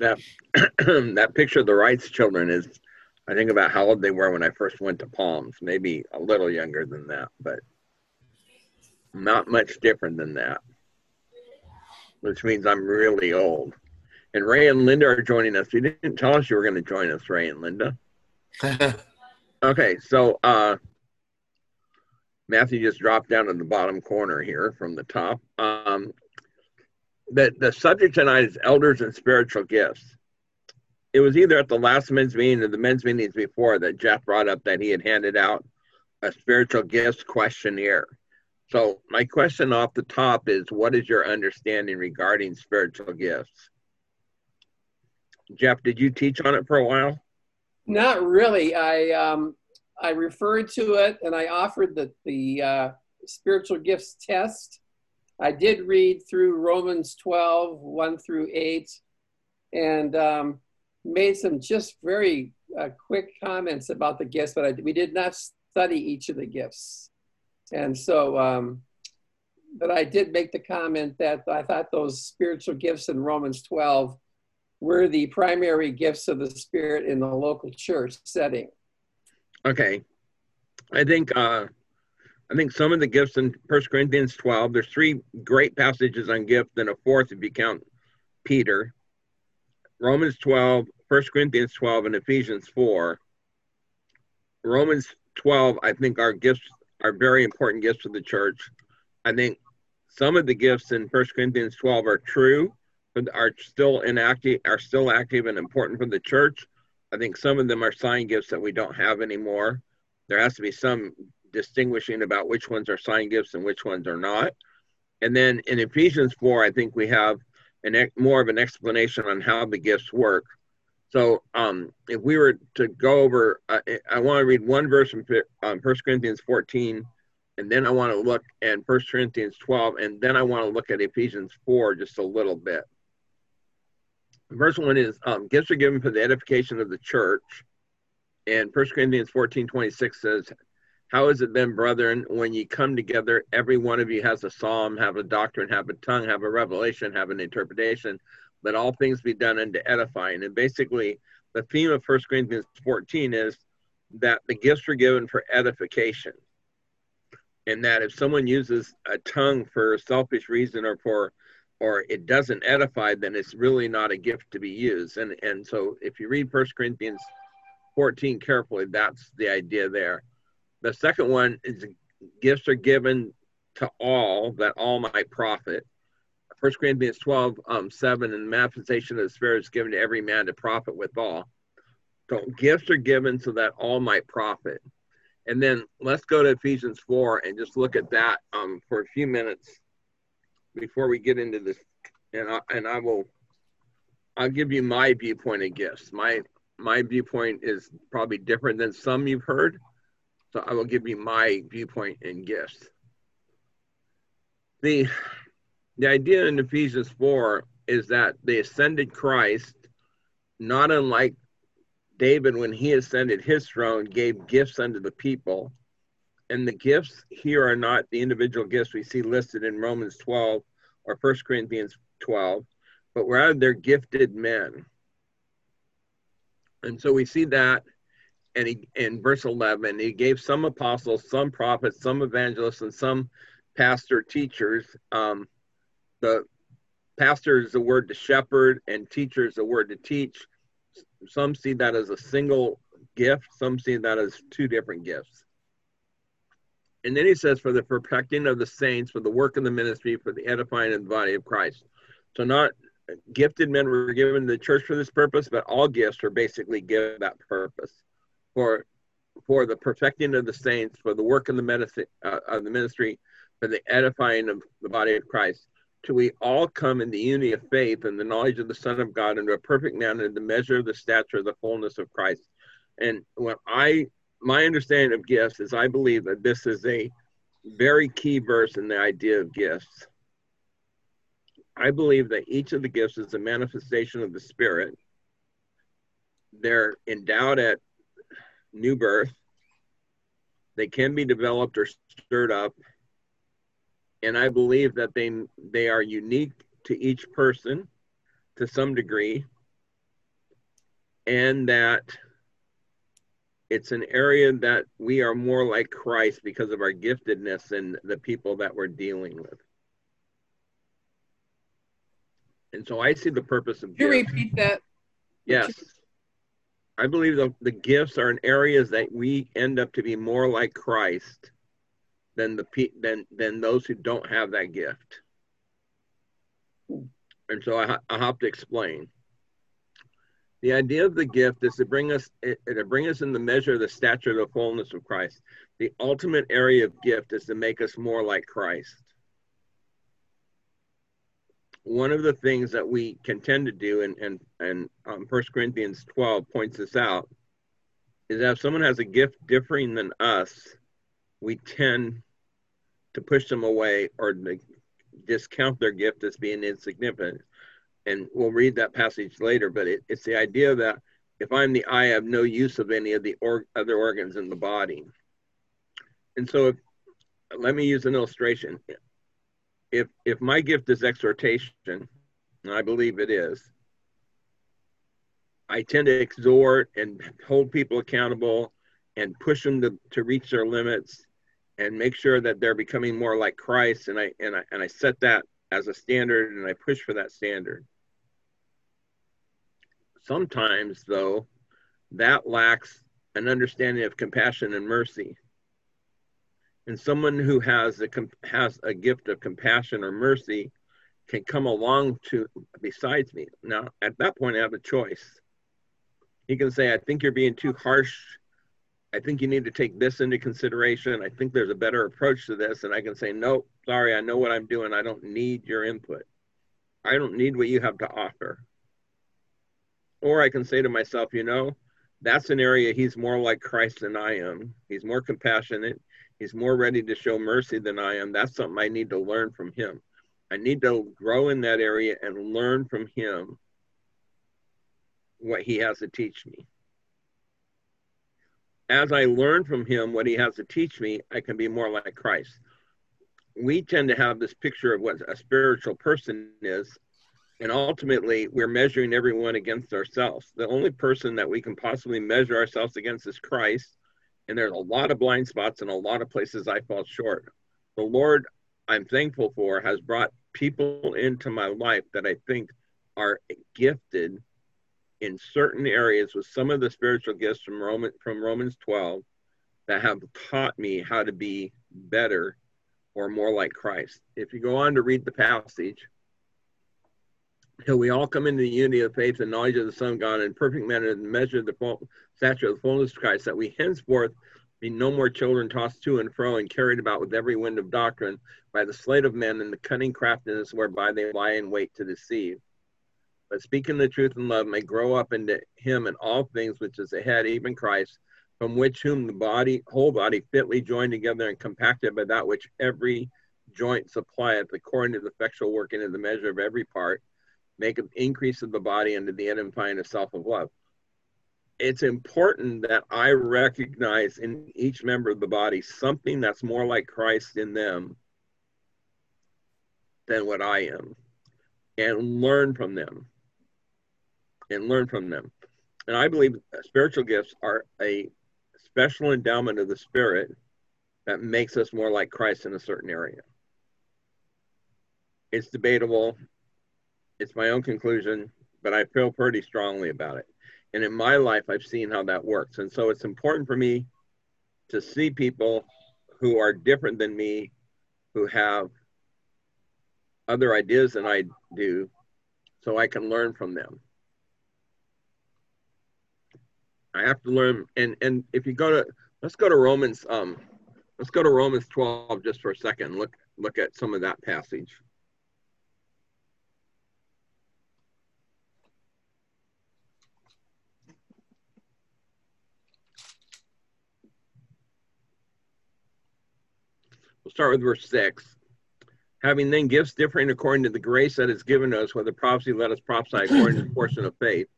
that that picture of the Wrights children is, I think about how old they were when I first went to Palms. Maybe a little younger than that, but not much different than that. Which means I'm really old. And Ray and Linda are joining us. You didn't tell us you were going to join us, Ray and Linda. okay, so uh, Matthew just dropped down in the bottom corner here from the top. Um, the, the subject tonight is elders and spiritual gifts. It was either at the last men's meeting or the men's meetings before that Jeff brought up that he had handed out a spiritual gifts questionnaire. So, my question off the top is what is your understanding regarding spiritual gifts? Jeff, did you teach on it for a while? Not really. I um, I referred to it and I offered the the uh, spiritual gifts test. I did read through Romans 12, 1 through 8, and um, made some just very uh, quick comments about the gifts, but I, we did not study each of the gifts. And so, um, but I did make the comment that I thought those spiritual gifts in Romans 12 were the primary gifts of the Spirit in the local church setting. Okay. I think uh, I think some of the gifts in First Corinthians 12, there's three great passages on gift, and a fourth if you count Peter. Romans 12, 1 Corinthians 12, and Ephesians 4. Romans 12, I think our gifts are very important gifts to the church. I think some of the gifts in 1 Corinthians 12 are true, but are still inactive, are still active and important for the church. I think some of them are sign gifts that we don't have anymore. There has to be some distinguishing about which ones are sign gifts and which ones are not. And then in Ephesians 4, I think we have an more of an explanation on how the gifts work. So um, if we were to go over, uh, I want to read one verse from um, 1 Corinthians 14, and then I want to look at 1 Corinthians 12, and then I want to look at Ephesians 4 just a little bit. The verse 1 is um, gifts are given for the edification of the church. And 1 Corinthians 14 26 says, How is it then, brethren, when ye come together, every one of you has a psalm, have a doctrine, have a tongue, have a revelation, have an interpretation, let all things be done unto edifying. And basically, the theme of 1 Corinthians 14 is that the gifts are given for edification. And that if someone uses a tongue for selfish reason or for or it doesn't edify, then it's really not a gift to be used. And and so if you read First Corinthians 14 carefully, that's the idea there. The second one is gifts are given to all that all might profit. First Corinthians 12, um, 7, and the manifestation of the Spirit is given to every man to profit withal. So gifts are given so that all might profit. And then let's go to Ephesians 4 and just look at that um, for a few minutes before we get into this, and I, and I will, I'll give you my viewpoint of gifts. My my viewpoint is probably different than some you've heard, so I will give you my viewpoint and gifts. The the idea in Ephesians four is that the ascended Christ, not unlike David when he ascended his throne, gave gifts unto the people and the gifts here are not the individual gifts we see listed in Romans 12 or 1 Corinthians 12, but rather they're gifted men. And so we see that and he, in verse 11, he gave some apostles, some prophets, some evangelists, and some pastor teachers. Um, the pastor is the word to shepherd, and teacher is the word to teach. Some see that as a single gift, some see that as two different gifts. And then he says, for the perfecting of the saints, for the work of the ministry, for the edifying of the body of Christ. So, not gifted men were given to the church for this purpose, but all gifts are basically given that purpose for for the perfecting of the saints, for the work of the, medicine, uh, of the ministry, for the edifying of the body of Christ, till we all come in the unity of faith and the knowledge of the Son of God into a perfect man in the measure of the stature of the fullness of Christ. And when I my understanding of gifts is I believe that this is a very key verse in the idea of gifts. I believe that each of the gifts is a manifestation of the Spirit. They're endowed at new birth. They can be developed or stirred up. And I believe that they, they are unique to each person to some degree. and that it's an area that we are more like Christ because of our giftedness and the people that we're dealing with. And so I see the purpose of Can you repeat that? Yes. I believe the, the gifts are in areas that we end up to be more like Christ than the than than those who don't have that gift. And so I, I have to explain. The idea of the gift is to bring us eh, eh, to bring us in the measure of the stature of the fullness of Christ. The ultimate area of gift is to make us more like Christ. One of the things that we can tend to do, and and and um, 1 Corinthians 12 points this out, is that if someone has a gift differing than us, we tend to push them away or discount their gift as being insignificant and we'll read that passage later, but it, it's the idea that if I'm the eye, I have no use of any of the or, other organs in the body. And so, if, let me use an illustration. If if my gift is exhortation, and I believe it is, I tend to exhort and hold people accountable and push them to, to reach their limits and make sure that they're becoming more like Christ. And I and I and I set that as a standard and I push for that standard. Sometimes, though, that lacks an understanding of compassion and mercy. And someone who has a has a gift of compassion or mercy can come along to besides me. Now, at that point, I have a choice. He can say, "I think you're being too harsh. I think you need to take this into consideration. I think there's a better approach to this." And I can say, "No, sorry, I know what I'm doing. I don't need your input. I don't need what you have to offer." Or I can say to myself, you know, that's an area he's more like Christ than I am. He's more compassionate. He's more ready to show mercy than I am. That's something I need to learn from him. I need to grow in that area and learn from him what he has to teach me. As I learn from him what he has to teach me, I can be more like Christ. We tend to have this picture of what a spiritual person is and ultimately we're measuring everyone against ourselves the only person that we can possibly measure ourselves against is christ and there's a lot of blind spots and a lot of places i fall short the lord i'm thankful for has brought people into my life that i think are gifted in certain areas with some of the spiritual gifts from Roman from Romans 12 that have taught me how to be better or more like Christ. If you go on to read the passage, till we all come into the unity of faith and knowledge of the Son of God in perfect manner and measure the of the fullness of Christ, that we henceforth be no more children tossed to and fro and carried about with every wind of doctrine by the sleight of men and the cunning craftiness whereby they lie in wait to deceive. But speaking the truth in love may grow up into him in all things which is ahead, even Christ, from which whom the body, whole body fitly joined together and compacted by that which every joint supplieth, according to the effectual working of the measure of every part, make an increase of the body unto the edifying of self of love. It's important that I recognize in each member of the body something that's more like Christ in them than what I am and learn from them. And learn from them. And I believe spiritual gifts are a special endowment of the Spirit that makes us more like Christ in a certain area. It's debatable it's my own conclusion, but I feel pretty strongly about it. And in my life, I've seen how that works. And so it's important for me to see people who are different than me, who have other ideas than I do, so I can learn from them. I have to learn, and and if you go to, let's go to Romans, um, let's go to Romans 12 just for a second. Look look at some of that passage. Start with verse 6. Having then gifts differing according to the grace that is given us, whether prophecy, let us prophesy according to the portion of faith.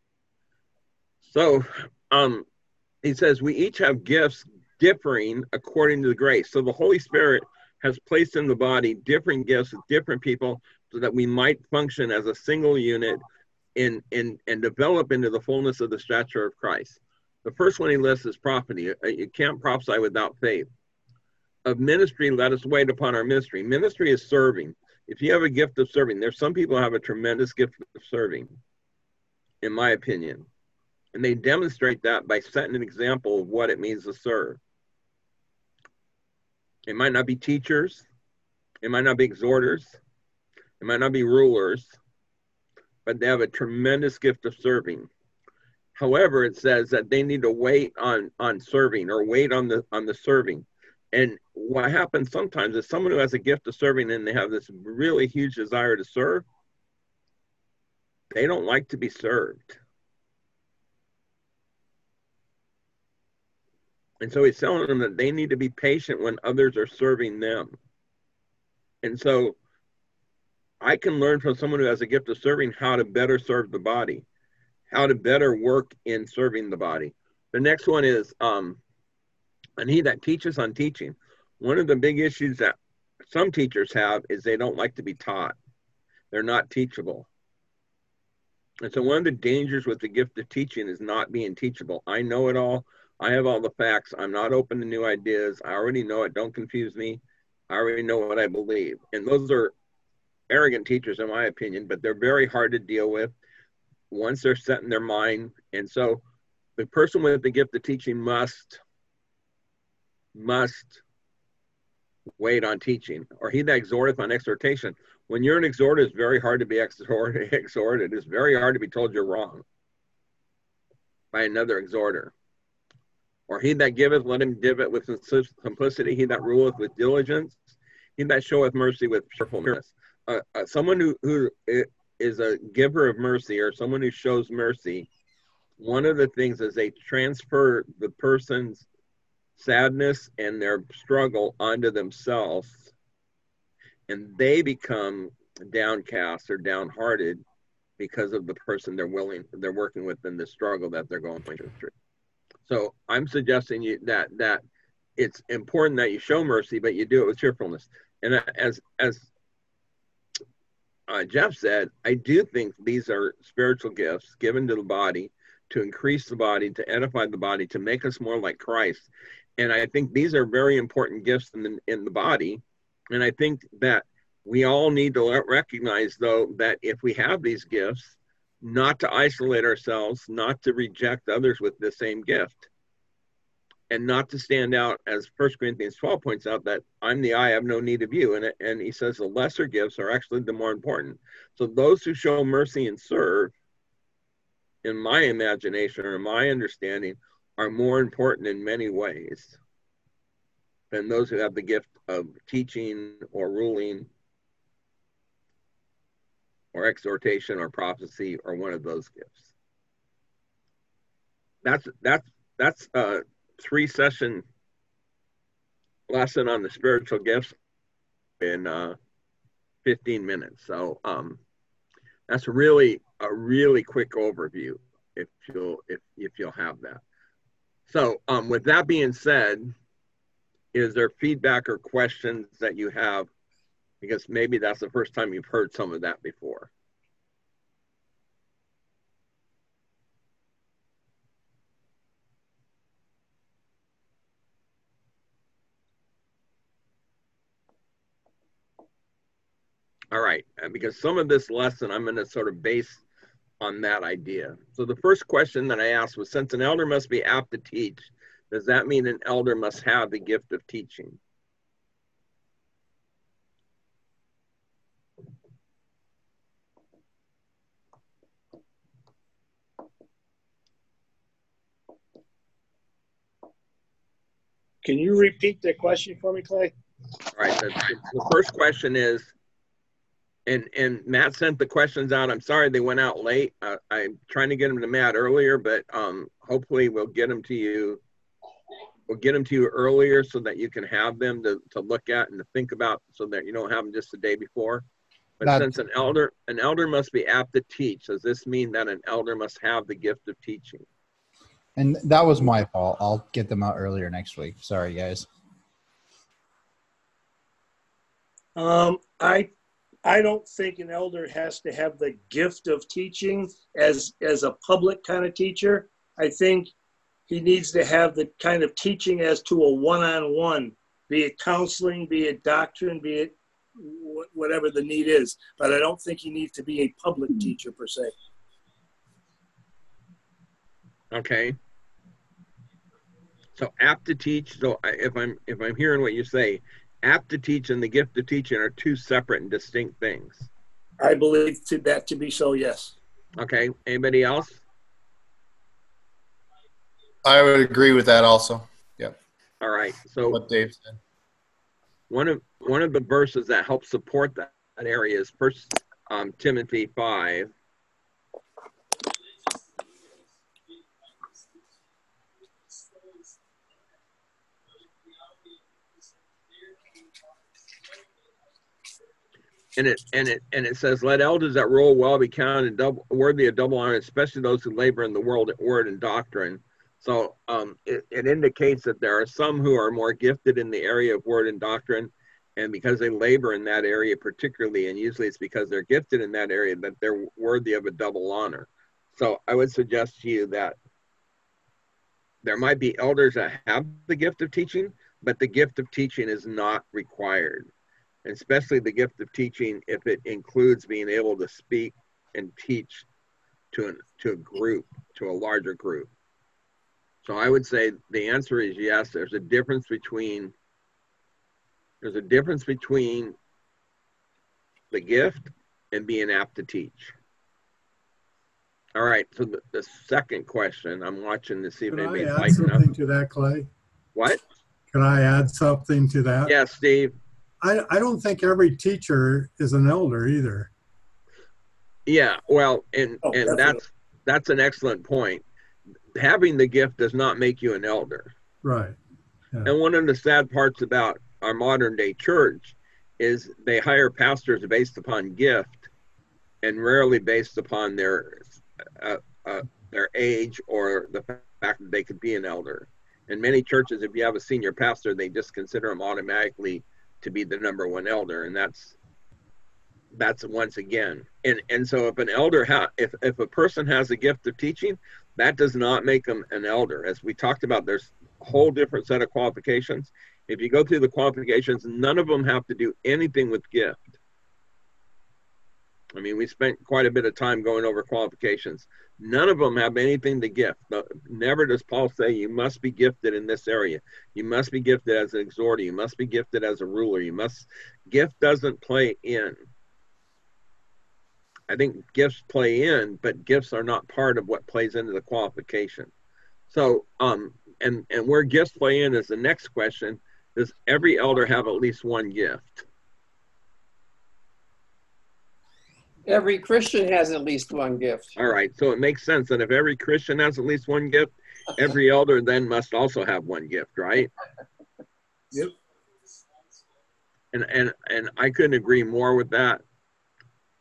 So um, he says, We each have gifts differing according to the grace. So the Holy Spirit has placed in the body different gifts with different people so that we might function as a single unit in in and develop into the fullness of the stature of Christ. The first one he lists is prophecy. Uh, you can't prophesy without faith. Of ministry, let us wait upon our ministry. Ministry is serving. If you have a gift of serving, there's some people have a tremendous gift of serving, in my opinion. And they demonstrate that by setting an example of what it means to serve. It might not be teachers, it might not be exhorters, it might not be rulers, but they have a tremendous gift of serving. However, it says that they need to wait on on serving or wait on the on the serving. And what happens sometimes is someone who has a gift of serving and they have this really huge desire to serve, they don't like to be served. And so he's telling them that they need to be patient when others are serving them. And so I can learn from someone who has a gift of serving how to better serve the body how to better work in serving the body. The next one is, um, and he that teaches on teaching. One of the big issues that some teachers have is they don't like to be taught. They're not teachable. And so one of the dangers with the gift of teaching is not being teachable. I know it all. I have all the facts. I'm not open to new ideas. I already know it. Don't confuse me. I already know what I believe. And those are arrogant teachers, in my opinion, but they're very hard to deal with once they're set in their mind. And so the person with the gift of teaching must must wait on teaching, or he that exhorteth on exhortation. When you're an exhorter, it's very hard to be exhorted. It's very hard to be told you're wrong by another exhorter. Or he that giveth, let him give it with simplicity. He that ruleth with diligence. He that showeth mercy with cheerfulness. Uh, uh, someone who, who is a giver of mercy or someone who shows mercy, one of the things is they transfer the person's sadness and their struggle onto themselves and they become downcast or downhearted because of the person they're willing they're working with in the struggle that they're going through so i'm suggesting you that that it's important that you show mercy but you do it with cheerfulness and as as uh, Jeff said, I do think these are spiritual gifts given to the body to increase the body, to edify the body, to make us more like Christ. And I think these are very important gifts in the, in the body. And I think that we all need to recognize, though, that if we have these gifts, not to isolate ourselves, not to reject others with the same gift and not to stand out as First Corinthians 12 points out that I'm the eye, I have no need of you. And, and he says the lesser gifts are actually the more important. So those who show mercy and serve, in my imagination or in my understanding, are more important in many ways than those who have the gift of teaching or ruling or exhortation or prophecy or one of those gifts. That's that's that's uh three session lesson on the spiritual gifts in uh, 15 minutes. So um, that's really a really quick overview if you'll if if you'll have that. So um, with that being said, is there feedback or questions that you have? Because maybe that's the first time you've heard some of that before. All right, because some of this lesson I'm going to sort of base on that idea. So the first question that I asked was, since an elder must be apt to teach, does that mean an elder must have the gift of teaching? Can you repeat the question for me, Clay? All right. The, the first question is and and Matt sent the questions out. I'm sorry they went out late. Uh, I'm trying to get them to Matt earlier, but um, hopefully we'll get them to you. We'll get them to you earlier so that you can have them to, to look at and to think about, so that you don't have them just the day before. But That's, since an elder an elder must be apt to teach, does this mean that an elder must have the gift of teaching? And that was my fault. I'll get them out earlier next week. Sorry, guys. Um, I I don't think an elder has to have the gift of teaching as as a public kind of teacher. I think he needs to have the kind of teaching as to a one-on-one, be it counseling, be it doctrine, be it wh- whatever the need is. But I don't think he needs to be a public teacher per se. Okay. So apt to teach. So if I'm if I'm hearing what you say, apt to teach and the gift of teaching are two separate and distinct things. I believe to that to be so. Yes. Okay. Anybody else? I would agree with that also. Yeah. All right. So What Dave said. one of one of the verses that helps support that, that area is First um, Timothy five. And it and it and it says, "Let elders that rule well be counted double, worthy of double honor, especially those who labor in the world word and doctrine." So um, it, it indicates that there are some who are more gifted in the area of word and doctrine, and because they labor in that area particularly, and usually it's because they're gifted in that area that they're worthy of a double honor. So I would suggest to you that there might be elders that have the gift of teaching, but the gift of teaching is not required, especially the gift of teaching if it includes being able to speak and teach to an, to a group, to a larger group. So I would say the answer is yes. There's a difference between there's a difference between the gift and being apt to teach. All right. So the, the second question, I'm watching to see if Can I anybody's add lighting up. something to that, Clay? What? Can I add something to that? Yeah, Steve. I, I don't think every teacher is an elder either. Yeah. Well, and Oh, and that's that's an excellent point. Having the gift does not make you an elder. Right. And one of the sad parts about our modern day church is they hire pastors based upon gift and rarely based upon their uh, uh, their age or the fact that they could be an elder. In many churches, if you have a senior pastor, they just consider him automatically to be the number one elder, and that's that's once again. And and so if an elder ha- if if a person has a gift of teaching, that does not make them an elder. As we talked about, there's a whole different set of qualifications. If you go through the qualifications, none of them have to do anything with gift. I mean, we spent quite a bit of time going over qualifications. None of them have anything to gift. Never does Paul say you must be gifted in this area. You must be gifted as an exhorter. You must be gifted as a ruler. You must. Gift doesn't play in. I think gifts play in, but gifts are not part of what plays into the qualification. So, um, and and where gifts play in is the next question: Does every elder have at least one gift? Every Christian has at least one gift. All right, so it makes sense that if every Christian has at least one gift, every elder then must also have one gift, right? Yep. And and and I couldn't agree more with that.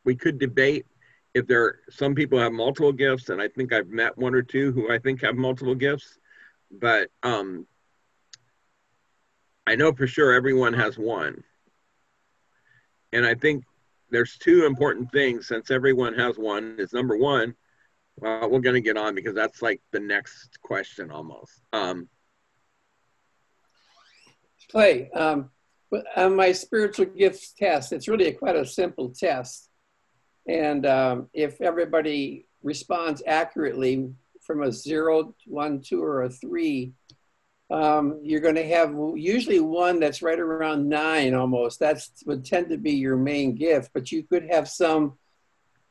We could debate if there are, some people have multiple gifts, and I think I've met one or two who I think have multiple gifts, but um, I know for sure everyone has one. And I think there's two important things since everyone has one. Is number one, well, we're going to get on because that's like the next question almost. Um, Clay, um, on my spiritual gifts test, it's really a, quite a simple test. And um, if everybody responds accurately from a zero, one, two, or a three, um, you're going to have usually one that's right around nine almost. That's would tend to be your main gift, but you could have some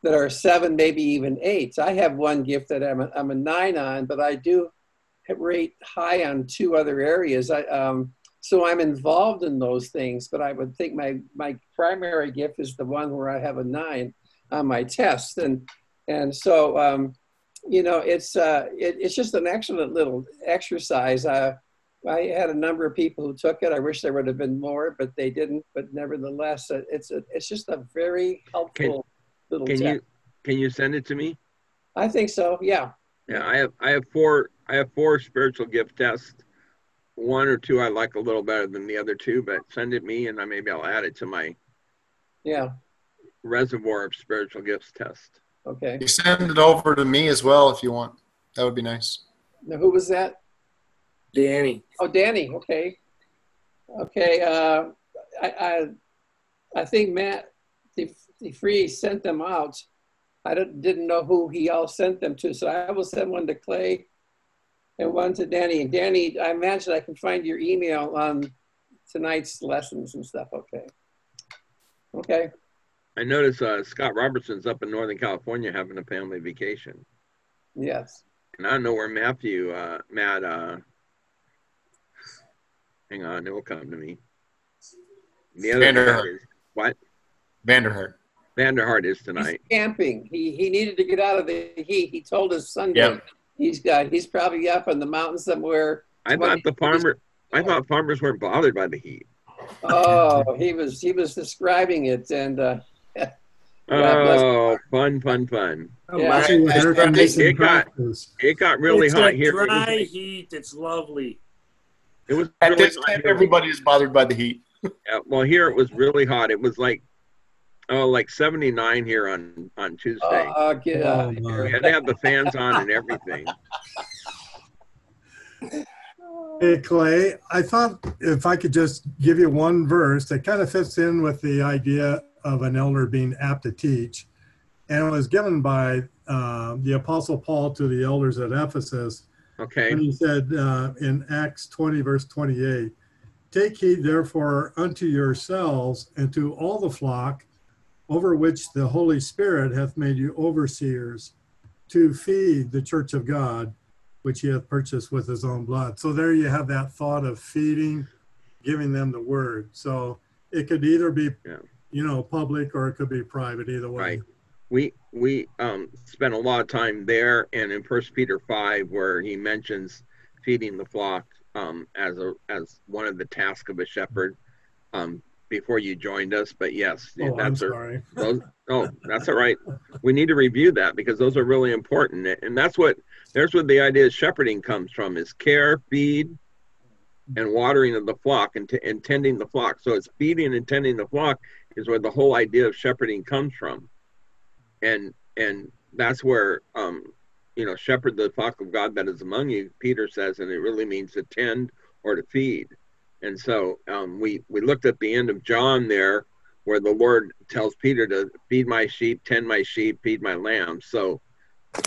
that are seven, maybe even eights. I have one gift that I'm a, I'm a nine on, but I do rate high on two other areas. I, um, so I'm involved in those things, but I would think my, my primary gift is the one where I have a nine on my test. And, and so, um, you know, it's, uh, it, it's just an excellent little exercise. Uh, I had a number of people who took it. I wish there would have been more, but they didn't. But nevertheless, uh, it's a, it's just a very helpful little can test. you can you send it to me? I think so. Yeah. Yeah, I have I have four I have four spiritual gift tests. One or two I like a little better than the other two, but send it me and I maybe I'll add it to my Yeah. reservoir of spiritual gifts test. Okay. You send it over to me as well if you want. That would be nice. Now, who was that? Danny. Oh, Danny. Okay. Okay. Uh, I, I, I think Matt DeFree sent them out. I didn't, didn't know who he all sent them to, so I will send one to Clay and one to Danny. And Danny, I imagine I can find your email on tonight's lessons and stuff. Okay. Okay. I notice uh, Scott Robertson's up in Northern California having a family vacation. Yes. And I don't know where Matthew, uh, Matt, uh, hang on, it will come to me. The other Vanderhart. Is, what? Vanderhart. Vanderhart is tonight. He's tonight. camping. He he needed to get out of the heat. He told us Sunday. Yeah. He's got. He's probably up in the mountain somewhere. I thought the farmer, I thought farmers weren't bothered by the heat. Oh, he was. He was describing it, and uh, Oh, fun, fun, fun. Oh, Yeah. my. Especially with air It got- It got really it's hot here. It dry heat. It's lovely. It was At really this time, here. everybody is bothered by the heat. Yeah, well, here it was really hot. It was like, oh, like 79 here on on Tuesday. uh, get out of Oh, here. we had to have the fans on and everything. Hey, Clay, I thought if I could just give you one verse that kind of fits in with the idea of an elder being apt to teach. And it was given by uh, the Apostle Paul to the elders at Ephesus. Okay. And he said uh, in Acts 20, verse 28, Take heed therefore unto yourselves and to all the flock over which the Holy Spirit hath made you overseers to feed the church of God, which he hath purchased with his own blood. So there you have that thought of feeding, giving them the word. So it could either be, Yeah. you know, public or it could be private, either way. Right. We we um spent a lot of time there and in First Peter five where he mentions feeding the flock um as a as one of the tasks of a shepherd um before you joined us. But yes, Oh, I'm that's a, those oh that's all right. We need to review that because those are really important. And that's what there's what the idea of shepherding comes from is care feed and watering of the flock and, t- and tending the flock. So it's feeding and tending the flock is where the whole idea of shepherding comes from and and that's where um you know shepherd the flock of god that is among you peter says and it really means to tend or to feed and so um, we we looked at the end of john there where the Lord tells Peter to feed my sheep, tend my sheep, feed my lambs. So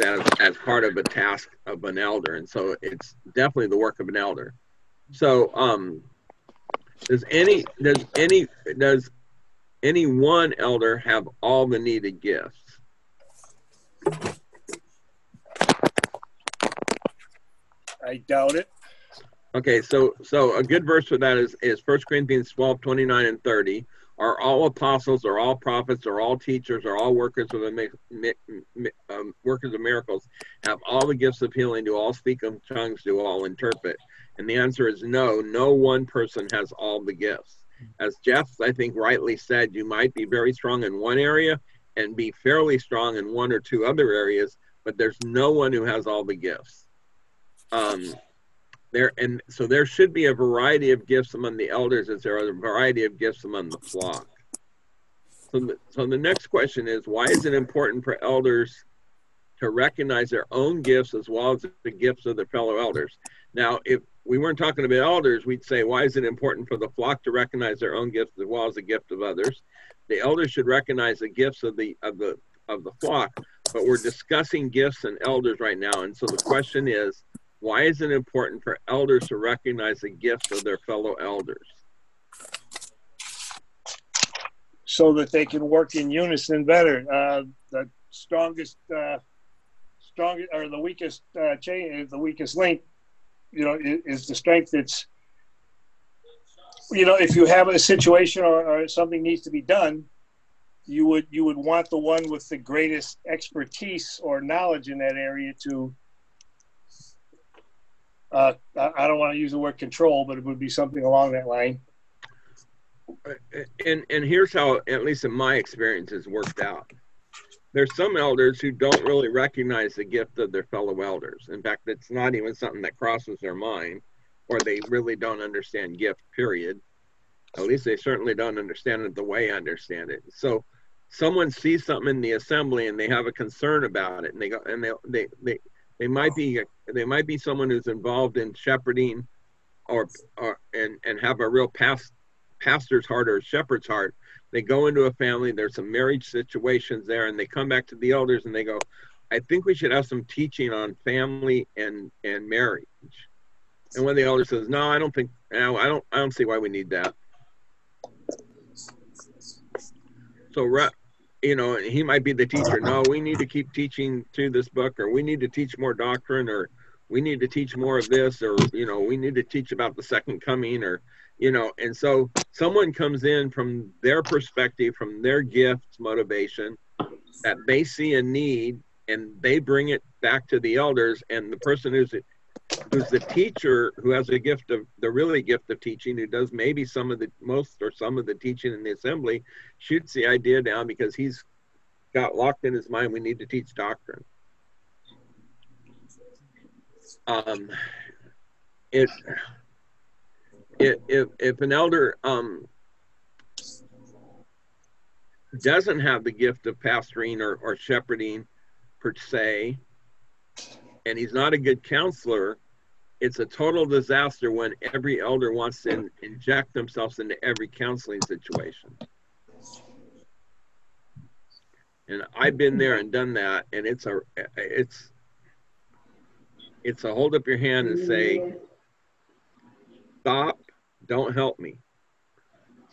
as, as part of a task of an elder. And so it's definitely the work of an elder. So um does any does any does any one elder have all the needed gifts? I doubt it. Okay, so so a good verse for that is is 1 Corinthians 12, 29 and 30. Are all apostles, are all prophets, are all teachers, are all workers of the mi- mi- um, workers of miracles have all the gifts of healing? Do all speak of tongues? Do all interpret? And the answer is no. No one person has all the gifts. As Jeff, I think, rightly said, you might be very strong in one area and be fairly strong in one or two other areas, but there's no one who has all the gifts. Um, there and so there should be a variety of gifts among the elders. As there are a variety of gifts among the flock? So the, so the next question is why is it important for elders to recognize their own gifts as well as the gifts of their fellow elders? Now if we weren't talking about elders we'd say why is it important for the flock to recognize their own gifts as well as the gift of others the elders should recognize the gifts of the of the of the flock but we're discussing gifts and elders right now and so the question is why is it important for elders to recognize the gifts of their fellow elders? so that they can work in unison better. Uh, the strongest, uh, strongest, or the weakest uh, chain, the weakest link, you know, is, is the strength that's, you know, if you have a situation or, or something needs to be done, you would you would want the one with the greatest expertise or knowledge in that area to. Uh, I don't want to use the word control, but it would be something along that line. And and here's how, at least in my experience, has worked out. There's some elders who don't really recognize the gift of their fellow elders. In fact, it's not even something that crosses their mind, or they really don't understand gift. Period. At least they certainly don't understand it the way I understand it. So, someone sees something in the assembly and they have a concern about it and they go and they they they, they might be they might be someone who's involved in shepherding or or and and have a real past pastor's heart or shepherd's heart they go into a family there's some marriage situations there and they come back to the elders and they go i think we should have some teaching on family and and marriage and when the elder says no i don't think i don't i don't see why we need that. So you know he might be the teacher. No we need to keep teaching through this book or we need to teach more doctrine or we need to teach more of this or you know we need to teach about the second coming or you know and so someone comes in from their perspective from their gifts motivation that they see a need and they bring it back to the elders and the person who's who's the teacher who has a gift of the really gift of teaching who does maybe some of the most or some of the teaching in the assembly shoots the idea down because he's got locked in his mind we need to teach doctrine. Um it if if, if an elder um doesn't have the gift of pastoring or, or shepherding per se and he's not a good counselor, it's a total disaster when every elder wants to in, inject themselves into every counseling situation. And I've been there and done that, and it's a it's it's a hold up your hand and say, stop, don't help me.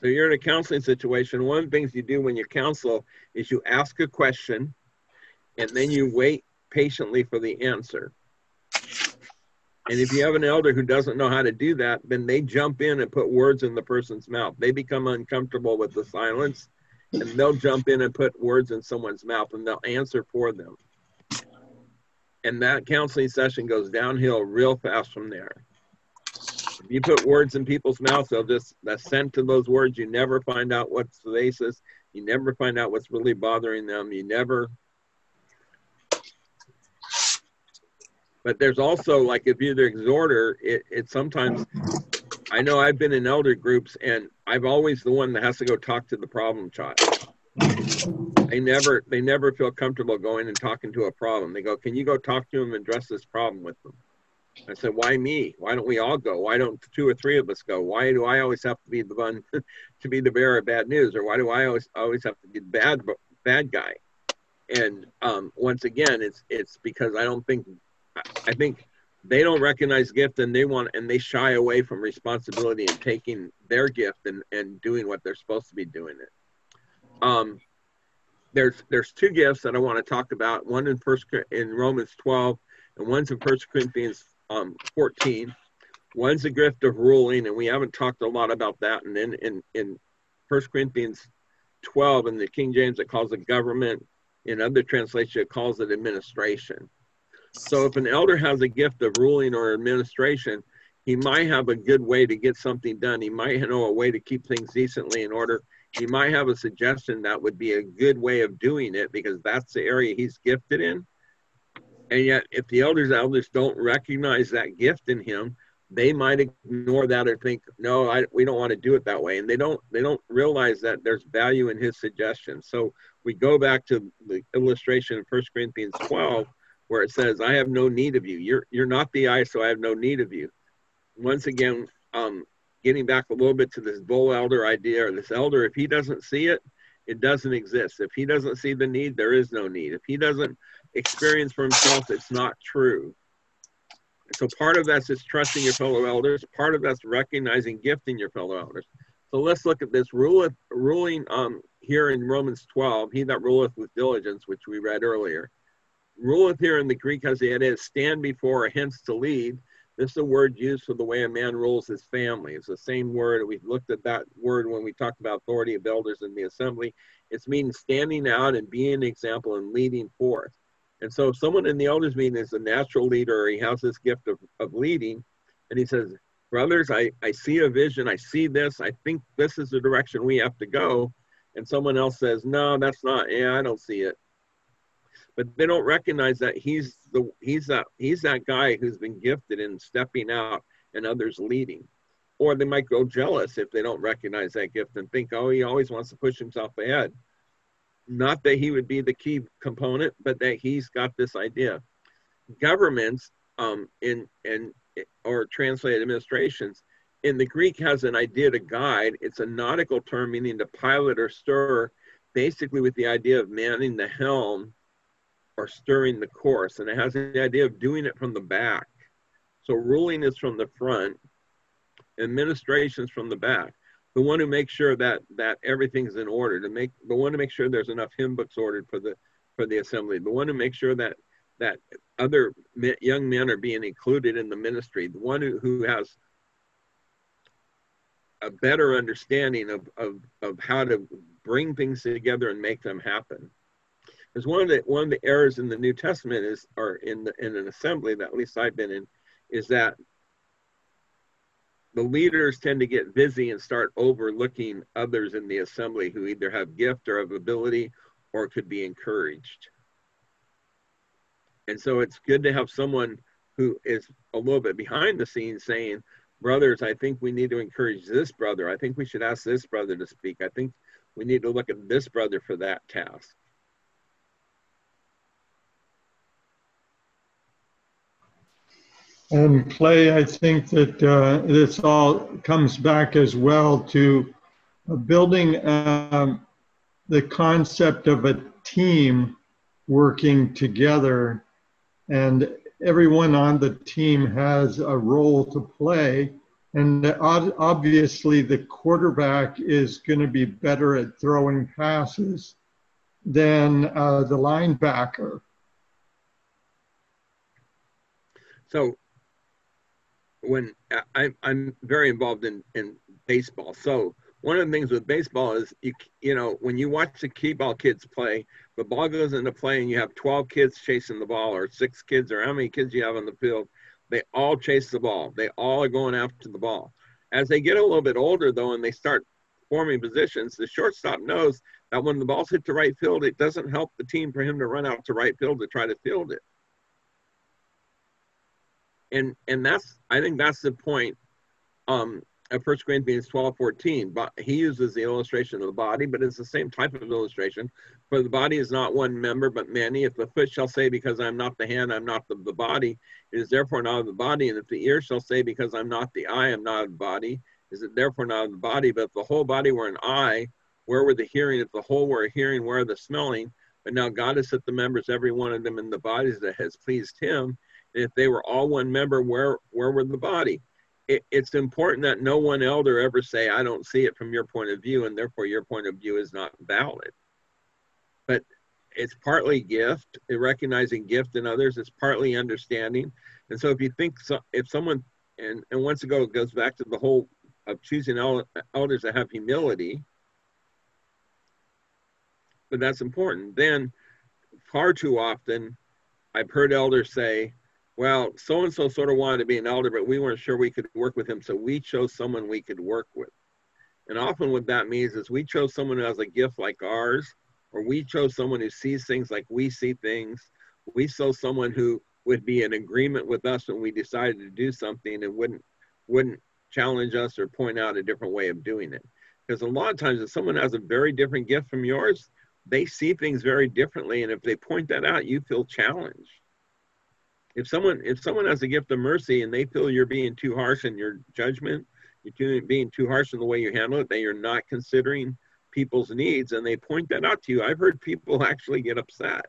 So you're in a counseling situation. One of the things you do when you counsel is you ask a question, and then you wait patiently for the answer. And if you have an elder who doesn't know how to do that, then they jump in and put words in the person's mouth. They become uncomfortable with the silence and they'll jump in and put words in someone's mouth and they'll answer for them. And that counseling session goes downhill real fast from there. If you put words in people's mouths, they'll just assent to those words. You never find out what's the basis. You never find out what's really bothering them. You never but there's also like if you're the exhorter it, it sometimes i know i've been in elder groups and i've always the one that has to go talk to the problem child. They never they never feel comfortable going and talking to a problem. They go can you go talk to them and address this problem with them i said why me? Why don't we all go? Why don't two or three of us go? Why do i always have to be the one to be the bearer of bad news? Or why do i always always have to be the bad bad guy? And um, once again it's it's because i don't think I think they don't recognize gift and they want and they shy away from responsibility and taking their gift and, and doing what they're supposed to be doing it. Um, there's there's two gifts that I want to talk about. One in first in Romans 12 and one's in First Corinthians um, 14. One's a gift of ruling, and we haven't talked a lot about that. And then in in First Corinthians 12 in the King James it calls it government. In other translations it calls it administration. So if an elder has a gift of ruling or administration, he might have a good way to get something done. He might know a way to keep things decently in order. He might have a suggestion that would be a good way of doing it because that's the area he's gifted in. And yet, if the elders elders don't recognize that gift in him, they might ignore that or think, no, I, we don't want to do it that way. And they don't they don't realize that there's value in his suggestion. So we go back to the illustration in First Corinthians 12 where it says, I have no need of you. You're, you're not the eye, so I have no need of you. Once again, um, getting back a little bit to this bull elder idea or this elder, if he doesn't see it, it doesn't exist. If he doesn't see the need, there is no need. If he doesn't experience for himself, it's not true. So part of that's is trusting your fellow elders. Part of that's recognizing gifting your fellow elders. So let's look at this ruling um, here in Romans 12. He that ruleth with diligence, which we read earlier ruleth here in the Greek as it is stand before or hence to lead. This is a word used for the way a man rules his family. It's the same word. We've looked at that word when we talked about authority of elders in the assembly. It's meaning standing out and being an example and leading forth. And so if someone in the elders meeting is a natural leader he has this gift of, of leading, and he says, brothers, I, I see a vision, I see this, I think this is the direction we have to go. And someone else says, no, that's not, yeah, I don't see it but they don't recognize that he's the he's that he's that guy who's been gifted in stepping out and others leading or they might grow jealous if they don't recognize that gift and think oh he always wants to push himself ahead not that he would be the key component, but that he's got this idea. Governments um, in in or translated administrations in the Greek has an idea to guide. It's a nautical term meaning to pilot or stir, basically with the idea of manning the helm or stirring the course. And it has the idea of doing it from the back. So ruling is from the front, administration's from the back. The one who makes sure that that everything's in order, to make the one to make sure there's enough hymn books ordered for the for the assembly, the one to make sure that that other young men are being included in the ministry, the one who, who has a better understanding of, of, of how to bring things together and make them happen. Because one of the one of the errors in the New Testament is, or in the, in an assembly that at least I've been in, is that the leaders tend to get busy and start overlooking others in the assembly who either have gift or have ability or could be encouraged. And so it's good to have someone who is a little bit behind the scenes saying, brothers, I think we need to encourage this brother. I think we should ask this brother to speak. I think we need to look at this brother for that task. And play, I think that uh, this all comes back as well to building um, the concept of a team working together and everyone on the team has a role to play. And obviously, the quarterback is going to be better at throwing passes than uh, the linebacker. So, when I, I'm very involved in, in baseball, so one of the things with baseball is you you know when you watch the tee ball kids play, the ball goes into play and you have 12 kids chasing the ball or six kids or how many kids you have on the field, they all chase the ball. They all are going after the ball. As they get a little bit older though and they start forming positions, the shortstop knows that when the ball's hit to right field, it doesn't help the team for him to run out to right field to try to field it. And and that's I think that's the point. Um, at 1 Corinthians 12, 14, but he uses the illustration of the body, but it's the same type of illustration. For the body is not one member, but many. If the foot shall say, Because I'm not the hand, I'm not the, the body, it is therefore not of the body. And if the ear shall say, Because I'm not the eye, I'm not of the body, is it therefore not of the body? But if the whole body were an eye, where were the hearing? If the whole were a hearing, where the smelling? But now God has set the members, every one of them, in the bodies that has pleased him. If they were all one member, where where were the body? it, it's important that no one elder ever say, I don't see it from your point of view, and therefore your point of view is not valid. But it's partly gift, recognizing gift in others, it's partly understanding. And so if you think, so, if someone, and, and once ago, it goes back to the whole of choosing elders that have humility, but that's important. Then far too often, I've heard elders say, well, so and so sort of wanted to be an elder, but we weren't sure we could work with him, so we chose someone we could work with. And often what that means is we chose someone who has a gift like ours, or we chose someone who sees things like we see things. We chose someone who would be in agreement with us when we decided to do something and wouldn't wouldn't challenge us or point out a different way of doing it. Because a lot of times if someone has a very different gift from yours, they see things very differently. And if they point that out, you feel challenged if someone if someone has a gift of mercy and they feel you're being too harsh in your judgment you're being too harsh in the way you handle it that you're not considering people's needs and they point that out to you. I've heard people actually get upset.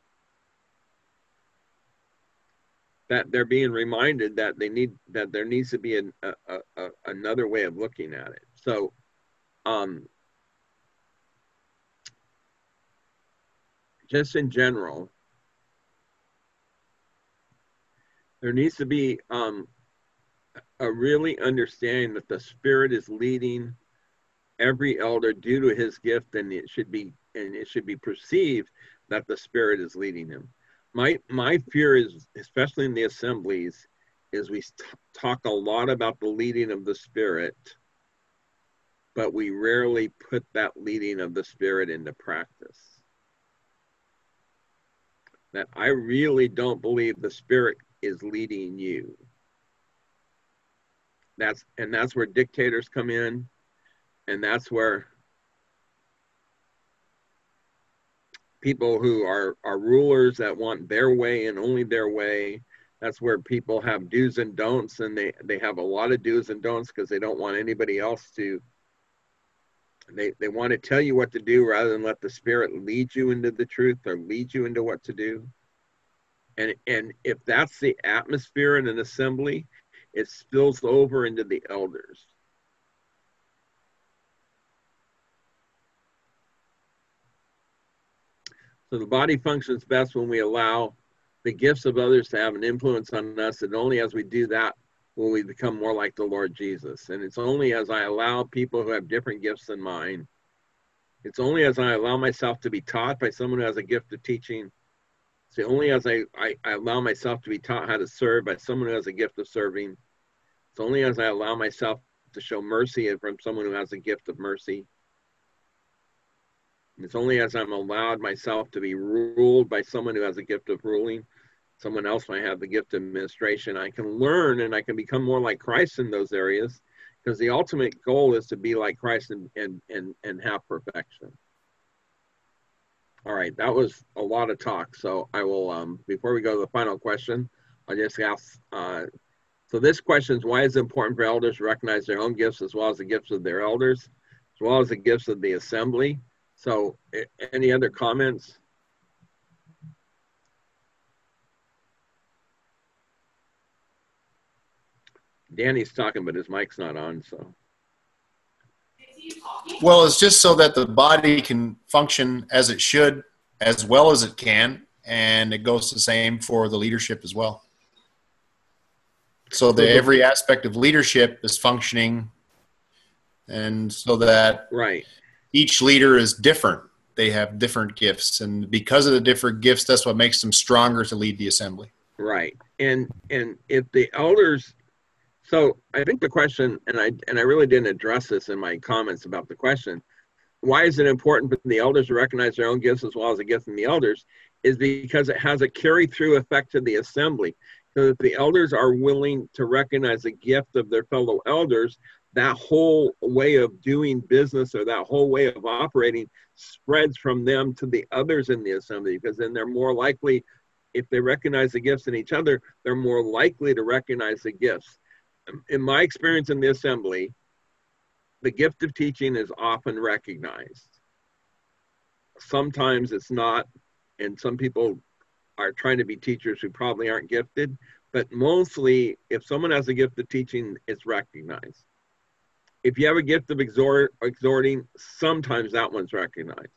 That they're being reminded that they need that there needs to be an, a, a, another way of looking at it. So um just in general there needs to be um, a really understanding that the Spirit is leading every elder due to his gift, and it should be and it should be perceived that the Spirit is leading him. My my fear is, especially in the assemblies, is we talk a lot about the leading of the Spirit, but we rarely put that leading of the Spirit into practice. That I really don't believe the Spirit is leading you. That's and that's where dictators come in, and that's where people who are are rulers that want their way and only their way. That's where people have do's and don'ts, and they they have a lot of do's and don'ts because they don't want anybody else to. They they want to tell you what to do rather than let the Spirit lead you into the truth or lead you into what to do. And and if that's the atmosphere in an assembly, it spills over into the elders. So the body functions best when we allow the gifts of others to have an influence on us, and only as we do that will we become more like the Lord Jesus. And it's only as I allow people who have different gifts than mine, it's only as I allow myself to be taught by someone who has a gift of teaching. It's only as I, I, I allow myself to be taught how to serve by someone who has a gift of serving. It's only as I allow myself to show mercy from someone who has a gift of mercy it's only as I'm allowed myself to be ruled by someone who has a gift of ruling, someone else might have the gift of administration, I can learn and I can become more like Christ in those areas because the ultimate goal is to be like Christ and, and, and, and have perfection. All right, that was a lot of talk. So I will, um, before we go to the final question, I'll just ask, uh, so this question is why is it important for elders to recognize their own gifts as well as the gifts of their elders, as well as the gifts of the assembly? So any other comments? Danny's talking, but his mic's not on, so. Well, it's just so that the body can function as it should, as well as it can, and it goes the same for the leadership as well. So that every aspect of leadership is functioning, and so that right each leader is different. They have different gifts, and because of the different gifts, that's what makes them stronger to lead the assembly. Right, and and if the elders, so I think the question, and I and I really didn't address this in my comments about the question. Why is it important for the elders to recognize their own gifts as well as the gifts in the elders? Is because it has a carry through effect to the assembly. So if the elders are willing to recognize the gift of their fellow elders, that whole way of doing business or that whole way of operating spreads from them to the others in the assembly because then they're more likely if they recognize the gifts in each other they're more likely to recognize the gifts in my experience in the assembly the gift of teaching is often recognized sometimes it's not and some people are trying to be teachers who probably aren't gifted but mostly if someone has a gift of teaching it's recognized if you have a gift of exhort, exhorting, sometimes that one's recognized.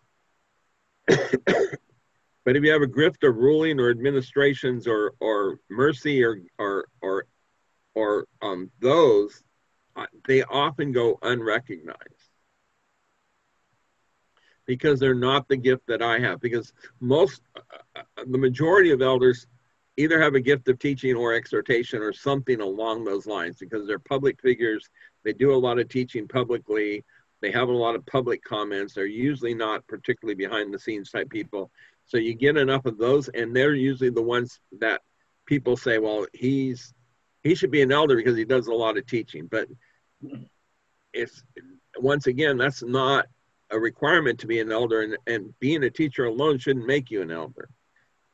but if you have a gift of ruling or administrations or or mercy or or or or um, those, uh, they often go unrecognized because they're not the gift that I have. Because most, uh, uh the majority of elders either have a gift of teaching or exhortation or something along those lines because they're public figures they do a lot of teaching publicly. They have a lot of public comments. They're usually not particularly behind the scenes type people. So you get enough of those, and they're usually the ones that people say, well, he's he should be an elder because he does a lot of teaching. But it's once again, that's not a requirement to be an elder, and, and being a teacher alone shouldn't make you an elder.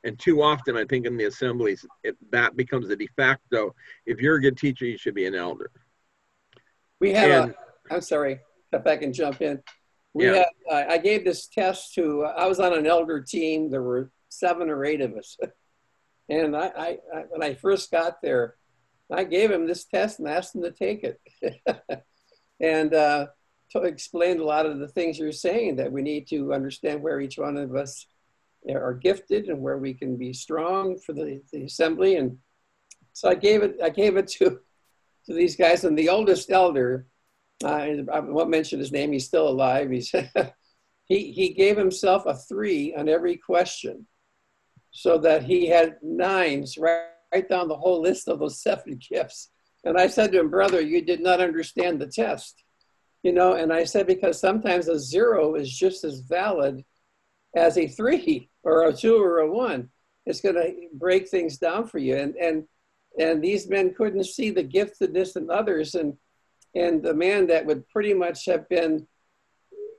And too often, I think in the assemblies, it, that becomes a de facto. If you're a good teacher, you should be an elder. We have and, a, I'm sorry, if I can jump in. We yeah. had, uh, I gave this test to, uh, I was on an elder team. There were seven or eight of us. and I, I, I, when I first got there, I gave him this test and asked him to take it. and uh, to explain a lot of the things you're saying that we need to understand where each one of us are gifted and where we can be strong for the, the assembly. And so I gave it, I gave it to to these guys. And the oldest elder, uh, I won't mention his name, he's still alive. He's he, he gave himself a three on every question so that he had nines right, right down the whole list of those seven gifts. And I said to him, brother, you did not understand the test. You know, and I said, because sometimes a zero is just as valid as a three or a two or a one. It's going to break things down for you. And, and and these men couldn't see the giftedness in others and and the man that would pretty much have been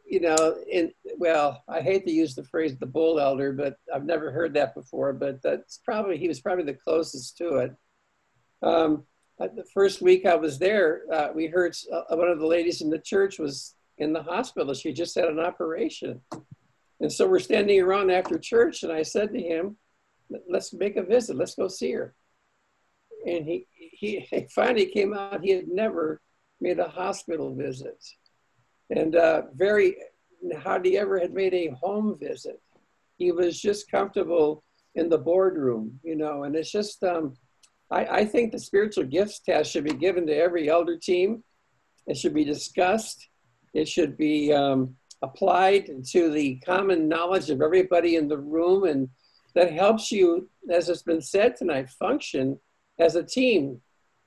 you know, in well, I hate to use the phrase "the bull elder," but I've never heard that before. But that's probably he was probably the closest to it. Um, the first week I was there, uh, we heard uh, one of the ladies in the church was in the hospital. She just had an operation, and so we're standing around after church, and I said to him, "Let's make a visit. Let's go see her." And he he, he finally came out. He had never made a hospital visit and uh, very hardly ever had made a home visit. He was just comfortable in the boardroom, you know, and it's just, um, I, I think the spiritual gifts test should be given to every elder team. It should be discussed. It should be um, applied to the common knowledge of everybody in the room. And that helps you, as has been said tonight, function as a team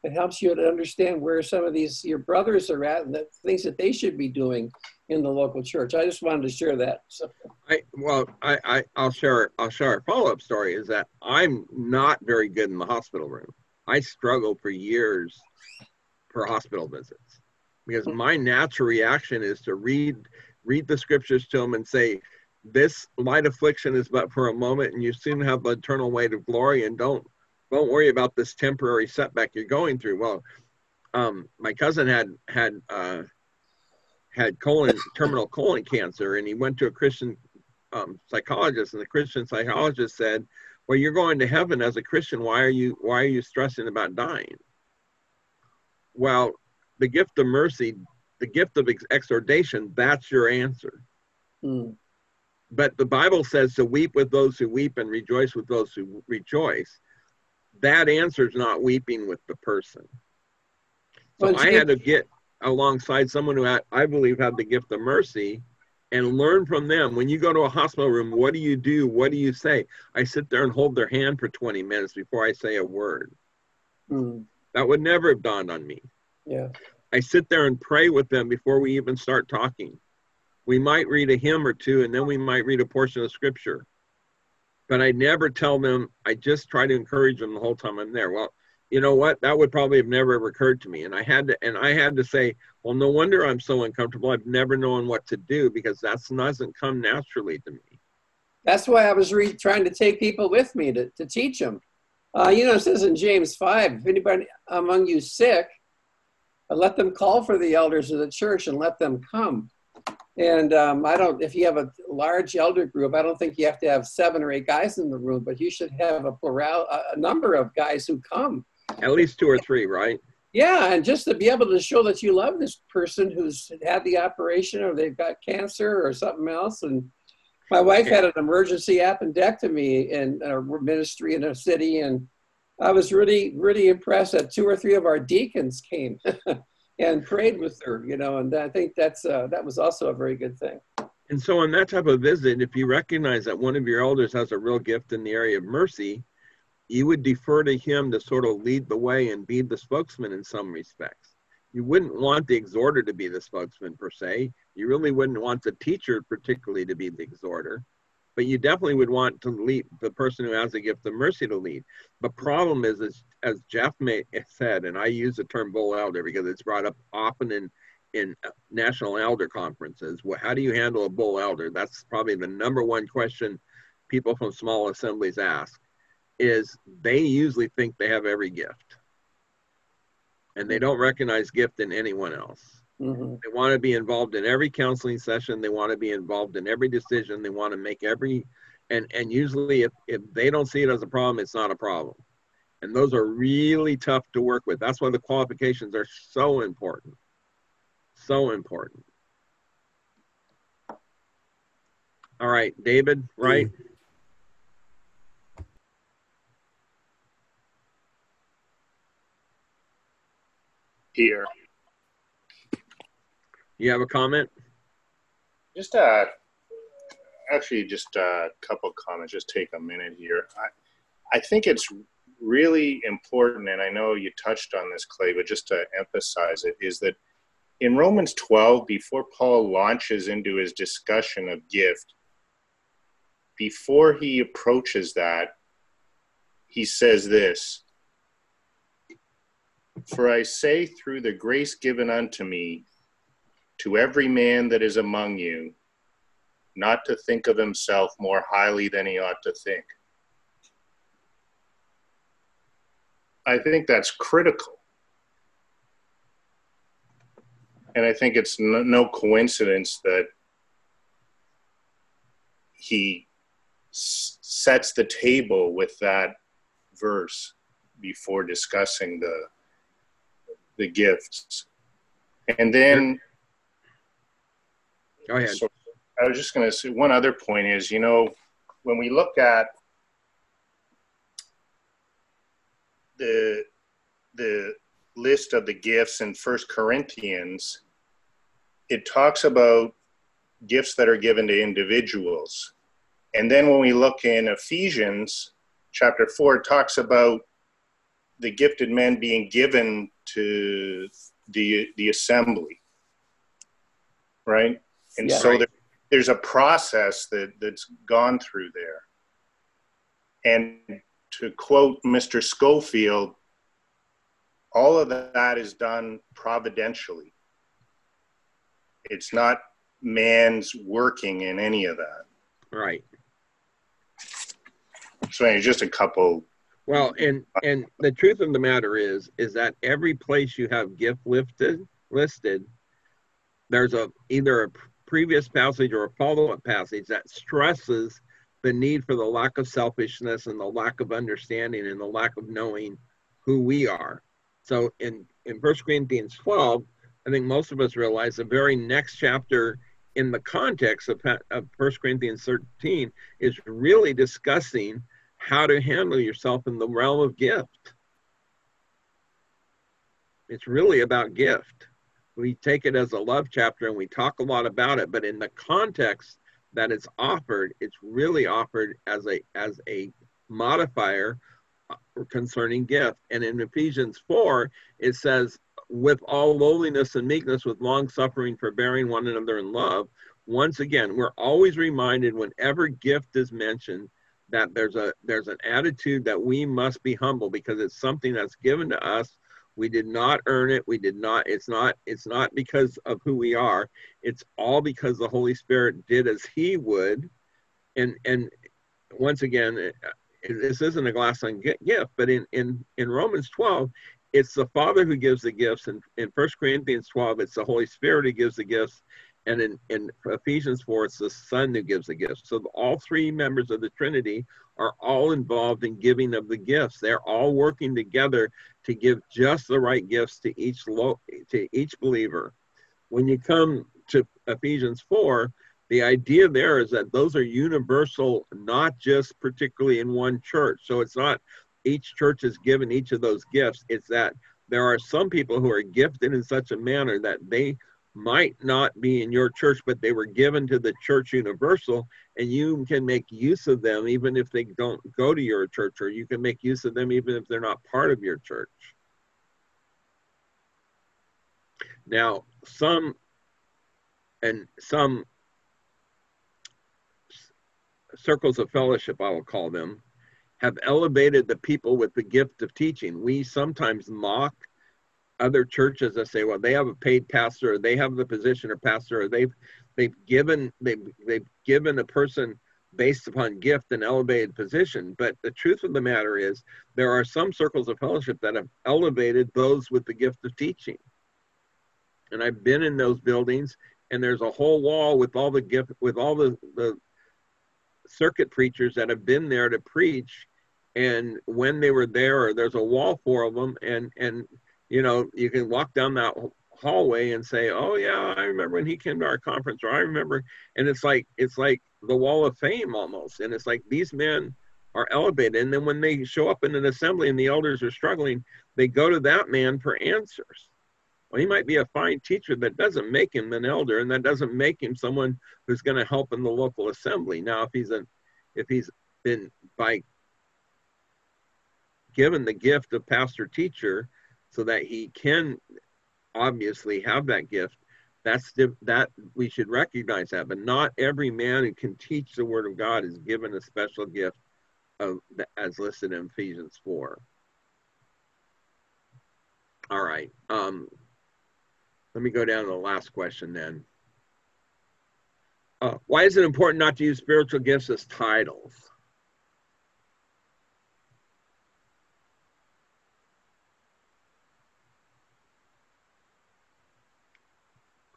it helps you to understand where some of these your brothers are at and the things that they should be doing in the local church. I just wanted to share that. So. I well, I, I I'll share I'll share a follow up story. Is that I'm not very good in the hospital room. I struggle for years for hospital visits because mm. my natural reaction is to read read the scriptures to them and say this light affliction is but for a moment and you soon have the eternal weight of glory and don't don't worry about this temporary setback you're going through. Well, um, my cousin had had uh, had colon terminal colon cancer, and he went to a Christian um, psychologist, and the Christian psychologist said, "Well, you're going to heaven as a Christian. Why are you Why are you stressing about dying?" Well, the gift of mercy, the gift of ex- exhortation, that's your answer. Mm. But the Bible says to weep with those who weep and rejoice with those who rejoice that answer is not weeping with the person. So I had to get alongside someone who had, I believe had the gift of mercy and learn from them. When you go to a hospital room, what do you do? What do you say? I sit there and hold their hand for 20 minutes before I say a word. Mm. That would never have dawned on me. Yeah. I sit there and pray with them before we even start talking. We might read a hymn or two, and then we might read a portion of scripture but I never tell them. I just try to encourage them the whole time I'm there. Well, you know what? That would probably have never ever occurred to me. And I had to, and I had to say, well, no wonder I'm so uncomfortable. I've never known what to do because that doesn't come naturally to me. That's why I was re- trying to take people with me to, to teach them. Uh, you know, it says in James 5, if anybody among you sick, let them call for the elders of the church and let them come. And um, I don't, if you have a large elder group, I don't think you have to have seven or eight guys in the room, but you should have a plural, a number of guys who come. At least two or three, right? Yeah, and just to be able to show that you love this person who's had the operation or they've got cancer or something else. And my wife had an emergency appendectomy in a ministry in a city, and I was really, really impressed that two or three of our deacons came. and prayed with her, you know, and I think that's uh, that was also a very good thing. And so, on that type of visit, if you recognize that one of your elders has a real gift in the area of mercy, you would defer to him to sort of lead the way and be the spokesman in some respects. You wouldn't want the exhorter to be the spokesman per se. You really wouldn't want the teacher particularly to be the exhorter but you definitely would want to lead the person who has the gift of mercy to lead. The problem is, is as Jeff may, said, and I use the term bull elder because it's brought up often in in uh, national elder conferences. Well, how do you handle a bull elder? That's probably the number one question people from small assemblies ask. Is they usually think they have every gift, and they hmm. don't recognize gift in anyone else. Mm-hmm. They want to be involved in every counseling session. They want to be involved in every decision. They want to make every, and and usually if, if they don't see it as a problem, it's not a problem. And those are really tough to work with. That's why the qualifications are so important. So important. All right, David, right? Here. You have a comment? Just uh, actually, just a couple comments. Just take a minute here. I, I think it's really important, and I know you touched on this, Clay, but just to emphasize it, is that in Romans 12, before Paul launches into his discussion of gift, before he approaches that, he says this For I say, through the grace given unto me, to every man that is among you not to think of himself more highly than he ought to think. I think that's critical. And I think it's no, coincidence that he s- sets the table with that verse before discussing the the gifts. And then Go ahead. so I was just going to say one other point is, you know, when we look at the the list of the gifts in First Corinthians, it talks about gifts that are given to individuals. And then when we look in Ephesians chapter 4, it talks about the gifted men being given to the the assembly. Right? And Yeah. so Right. there, there's a process that, that's gone through there. And to quote Mr. Scofield, all of that is done providentially. It's not man's working in any of that. Right. So anyway, just a couple. Well, and and the truth of the matter is, is that every place you have gift lifted listed, there's a either a previous passage or a follow-up passage that stresses the need for the lack of selfishness and the lack of understanding and the lack of knowing who we are. So in in First Corinthians 12, I think most of us realize the very next chapter in the context of, of 1 Corinthians 13 is really discussing how to handle yourself in the realm of gift. It's really about gift. We take it as a love chapter and we talk a lot about it, but in the context that it's offered, it's really offered as a as a modifier uh, concerning gift. And in Ephesians 4, it says, with all lowliness and meekness, with long suffering, forbearing one another in love. Once again, we're always reminded whenever gift is mentioned that there's a there's an attitude that we must be humble because it's something that's given to us we did not earn it. We did not it's not it's not because of who we are. It's all because the holy spirit did as he would. And and once again this isn't a glass on gift but in in in romans 12 it's the father who gives the gifts. And in first corinthians 12 it's the holy spirit who gives the gifts. And in, in Ephesians 4, it's the Son who gives the gifts. So all three members of the Trinity are all involved in giving of the gifts. They're all working together to give just the right gifts to each lo- to each believer. When you come to Ephesians 4, the idea there is that those are universal, not just particularly in one church. So it's not each church is given each of those gifts. It's that there are some people who are gifted in such a manner that they might not be in your church, but they were given to the church universal, and you can make use of them even if they don't go to your church, or you can make use of them even if they're not part of your church. Now, some and some circles of fellowship, I will call them, have elevated the people with the gift of teaching. We sometimes mock other churches that say, well, they have a paid pastor, or they have the position of pastor, or they've they've given they've they've given a person based upon gift and elevated position. But the truth of the matter is there are some circles of fellowship that have elevated those with the gift of teaching. And I've been in those buildings and there's a whole wall with all the gift with all the, the circuit preachers that have been there to preach and when they were there there's a wall for them and and you know, you can walk down that hallway and say, "Oh yeah, I remember when he came to our conference," or "I remember," and it's like it's like the wall of fame almost, and it's like these men are elevated, and then when they show up in an assembly and the elders are struggling, they go to that man for answers. Well, he might be a fine teacher, that doesn't make him an elder, and that doesn't make him someone who's going to help in the local assembly. Now, if he's a, if he's been by given the gift of pastor teacher so that he can obviously have that gift that's the, that we should recognize that but not every man who can teach the word of god is given a special gift of as listed in ephesians 4 all right um let me go down to the last question then. Uh, why is it important not to use spiritual gifts as titles?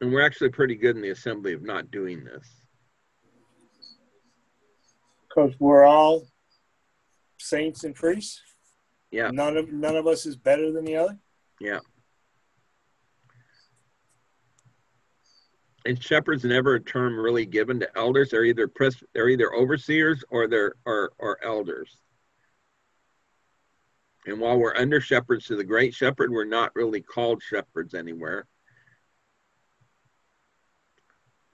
And we're actually pretty good in the assembly of not doing this. Because we're all saints and priests. Yeah. None of none of us is better than the other. Yeah. And shepherds never a term really given to elders. They're either pres- they're either overseers or they're or, or elders. And while we're under shepherds to the great shepherd, we're not really called shepherds anywhere.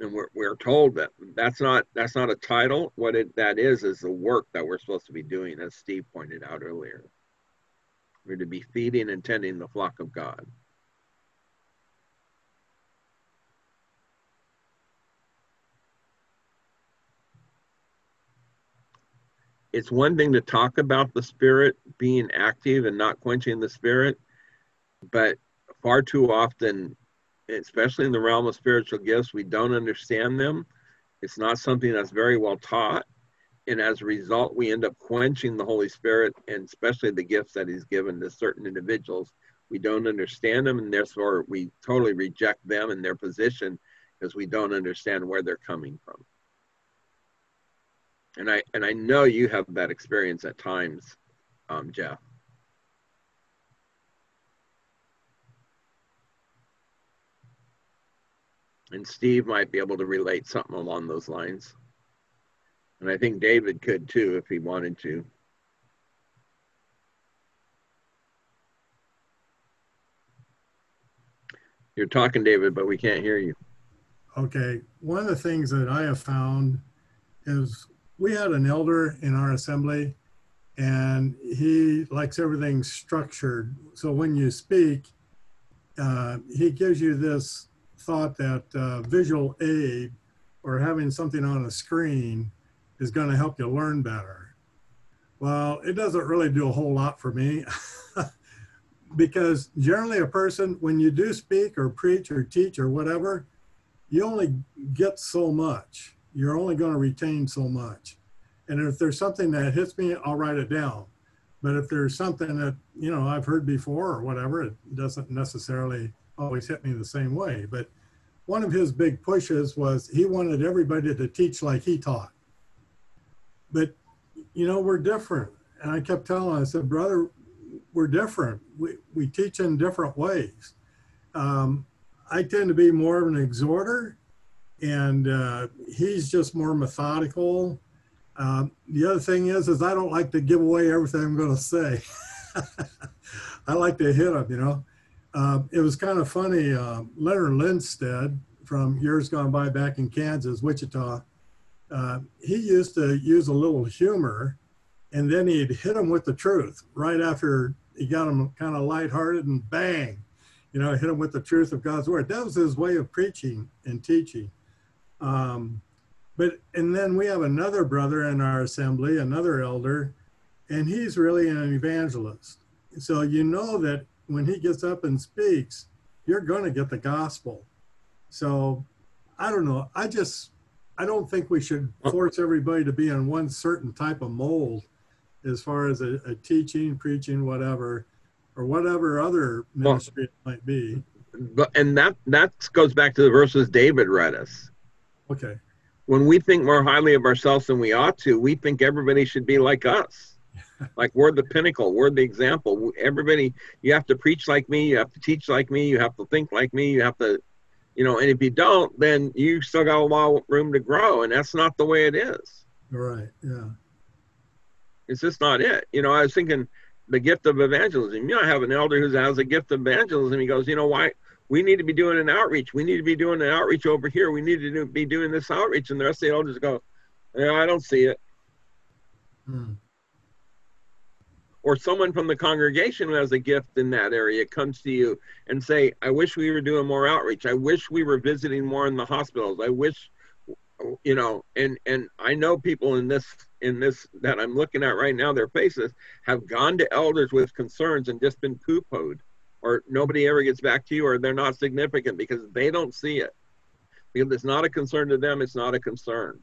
And we're, we're told that that's not that's not a title. What it that is is the work that we're supposed to be doing, as Steve pointed out earlier. We're to be feeding and tending the flock of God. It's one thing to talk about the spirit being active and not quenching the spirit, but far too often, especially in the realm of spiritual gifts, we don't understand them. It's not something that's very well taught and as a result, we end up quenching the Holy Spirit and especially the gifts that He's given to certain individuals. We don't understand them, and therefore we totally reject them and their position because we don't understand where they're coming from. And I and I know you have that experience at times, um, Jeff. And Steve might be able to relate something along those lines. And I think David could too if he wanted to. You're talking, David, but we can't hear you. Okay. One of the things that I have found is we had an elder in our assembly and he likes everything structured. So when you speak, uh, he gives you this thought that uh, visual aid or having something on a screen is going to help you learn better. Well, it doesn't really do a whole lot for me because generally a person, when you do speak or preach or teach or whatever, you only get so much. You're only going to retain so much. And if there's something that hits me, I'll write it down. But if there's something that, you know, I've heard before or whatever, it doesn't necessarily always hit me the same way. But one of his big pushes was he wanted everybody to teach like he taught. But you know we're different. And i kept telling him i said brother we're different. We, we teach in different ways. Um, i tend to be more of an exhorter and uh, he's just more methodical. Um, the other thing is is i don't like to give away everything i'm going to say. I like to hit them you know uh, it was kind of funny uh, leonard lindstedt from years gone by back in kansas wichita uh, he used to use a little humor and then he'd hit them with the truth right after he got them kind of lighthearted and bang, you know, hit them with the truth of God's word. That was his way of preaching and teaching. Um, but, and then we have another brother in our assembly, another elder, and he's really an evangelist. So you know that when he gets up and speaks, you're going to get the gospel. So I don't know. I just I don't think we should force everybody to be in one certain type of mold as far as a, a teaching, preaching, whatever, or whatever other ministry well, it might be. But and that that goes back to the verses David read us. Okay. When we think more highly of ourselves than we ought to, we think everybody should be like us. Like we're the pinnacle, we're the example. Everybody, you have to preach like me, you have to teach like me, you have to think like me, you have to you know and if you don't then you still got a lot of room to grow and that's not the way it is. Right yeah. It's just not it. You know i was thinking the gift of evangelism. You know i have an elder who has a gift of evangelism. He goes you know why we need to be doing an outreach. We need to be doing an outreach over here. We need to do, be doing this outreach. And the rest of the elders go yeah i don't see it. Hmm or someone from the congregation who has a gift in that area comes to you and say i wish we were doing more outreach. I wish we were visiting more in the hospitals. I wish you know and and i know people in this in this that i'm looking at right now their faces have gone to elders with concerns and just been poo-pooed or nobody ever gets back to you or they're not significant because they don't see it. Because it's not a concern to them it's not a concern.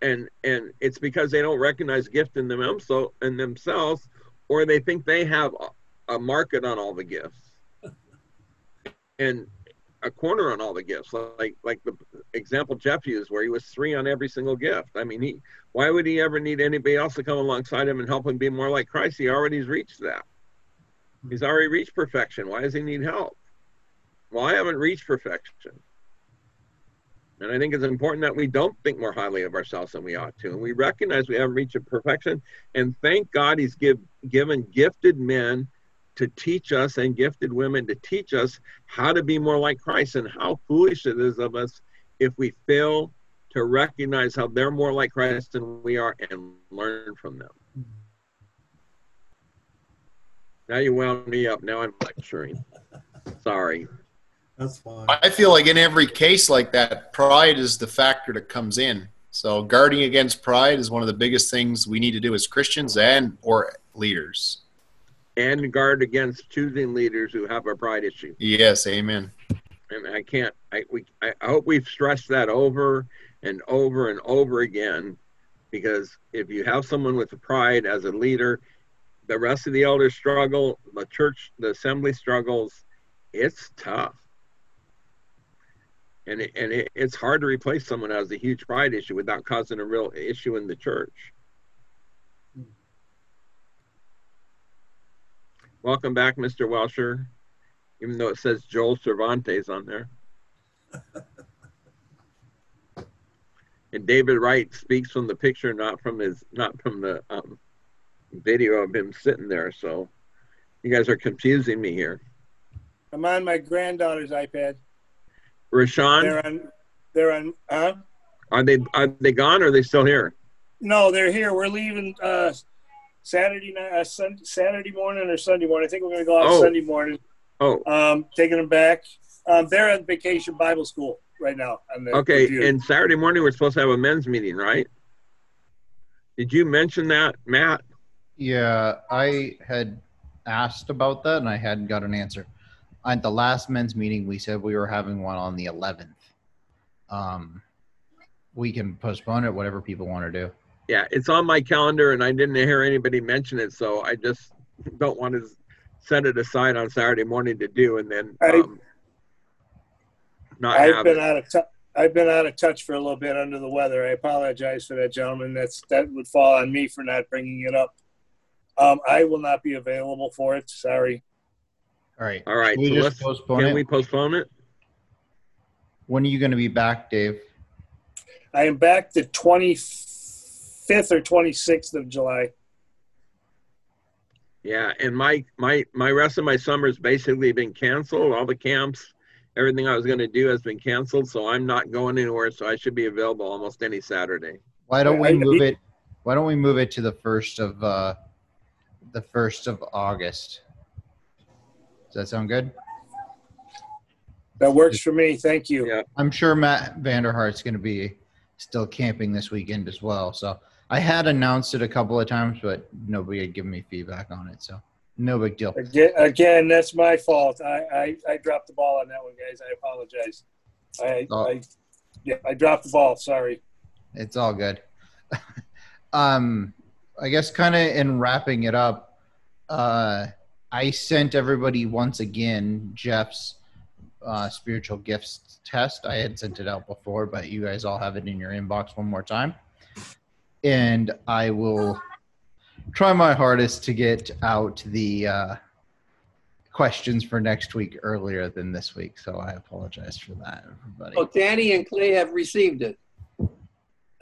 And and it's because they don't recognize gift in them so in themselves or they think they have a, market on all the gifts and a corner on all the gifts. Like like the example jeff used where he was three on every single gift. I mean he why would he ever need anybody else to come alongside him and help him be more like christ? He already's reached that. He's already reached perfection. Why does he need help? Well i haven't reached perfection and I think it's important that we don't think more highly of ourselves than we ought to. And we recognize we haven't reached perfection. And thank God he's give, given gifted men to teach us and gifted women to teach us how to be more like Christ and how foolish it is of us if we fail to recognize how they're more like Christ than we are and learn from them. Now you wound me up. Now I'm lecturing. Sorry. That's fine. I feel like in every case like that, pride is the factor that comes in. So guarding against pride is one of the biggest things we need to do as Christians and or leaders. And guard against choosing leaders who have a pride issue. Yes, amen. And I can't. I we. I hope we've stressed that over and over and over again, because if you have someone with pride as a leader, the rest of the elders struggle. The church, the assembly struggles. It's tough and it, and it, it's hard to replace someone who has a huge pride issue without causing a real issue in the church. Welcome back, Mr. Welsher, even though it says Joel Cervantes on there. and David Wright speaks from the picture, not from his, not from the um, video of him sitting there. So you guys are confusing me here. I'm on my granddaughter's iPad. Rashawn, They're on. They're on. Huh? are they are they gone or are they still here? No, they're here. We're leaving uh, Saturday night, uh, sun, Saturday morning or Sunday morning. I think we're going to go out Oh. Sunday morning. Oh, Um, taking them back. Um, they're at vacation Bible school right now. On the okay. review. And Saturday morning we're supposed to have a men's meeting, right? Did you mention that, Matt? Yeah, I had asked about that and I hadn't got an answer. At the last men's meeting, we said we were having one on the 11th. Um, we can postpone it, whatever people want to do. Yeah, it's on my calendar, and I didn't hear anybody mention it, so I just don't want to set it aside on Saturday morning to do, and then I- um, not I've have been it. out of touch. I've been out of touch for a little bit under the weather. I apologize for that, gentlemen. That's that would fall on me for not bringing it up. Um, I will not be available for it. Sorry. All right. All right, Can we so just postpone can it? we postpone it? When are you going to be back, Dave? I am back the 25th or 26th of July. Yeah, and my my my rest of my summer has basically been canceled. All the camps, everything I was going to do has been canceled, so I'm not going anywhere. So I should be available almost any Saturday. Why don't we move it? Why don't we move it to the first of uh, the first of August? Does that sound good? That works for me. Thank you. Yeah. I'm sure Matt Vanderhart's going to be still camping this weekend as well. So I had announced it a couple of times, but nobody had given me feedback on it. So no big deal. Again, again, that's my fault. I, I, I dropped the ball on that one, guys. I apologize. I, Oh. I yeah, I dropped the ball. Sorry. It's all good. um, I guess kind of in wrapping it up, uh, I sent everybody once again Jeff's uh, spiritual gifts test. I had sent it out before, but you guys all have it in your inbox one more time. And I will try my hardest to get out the uh, questions for next week earlier than this week. So I apologize for that, everybody. Oh, Danny and Clay have received it.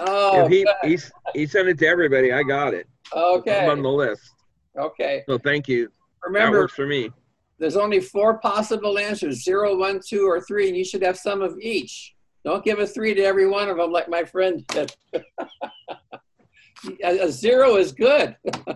Oh, If he he's, he sent it to everybody. I got it. okay, I'm on the list. okay. So thank you. That Remember, works for me. there's only four possible answers: zero, one, two, or three, and you should have some of each. Don't give a three to every one of them, like my friend did. a zero is good.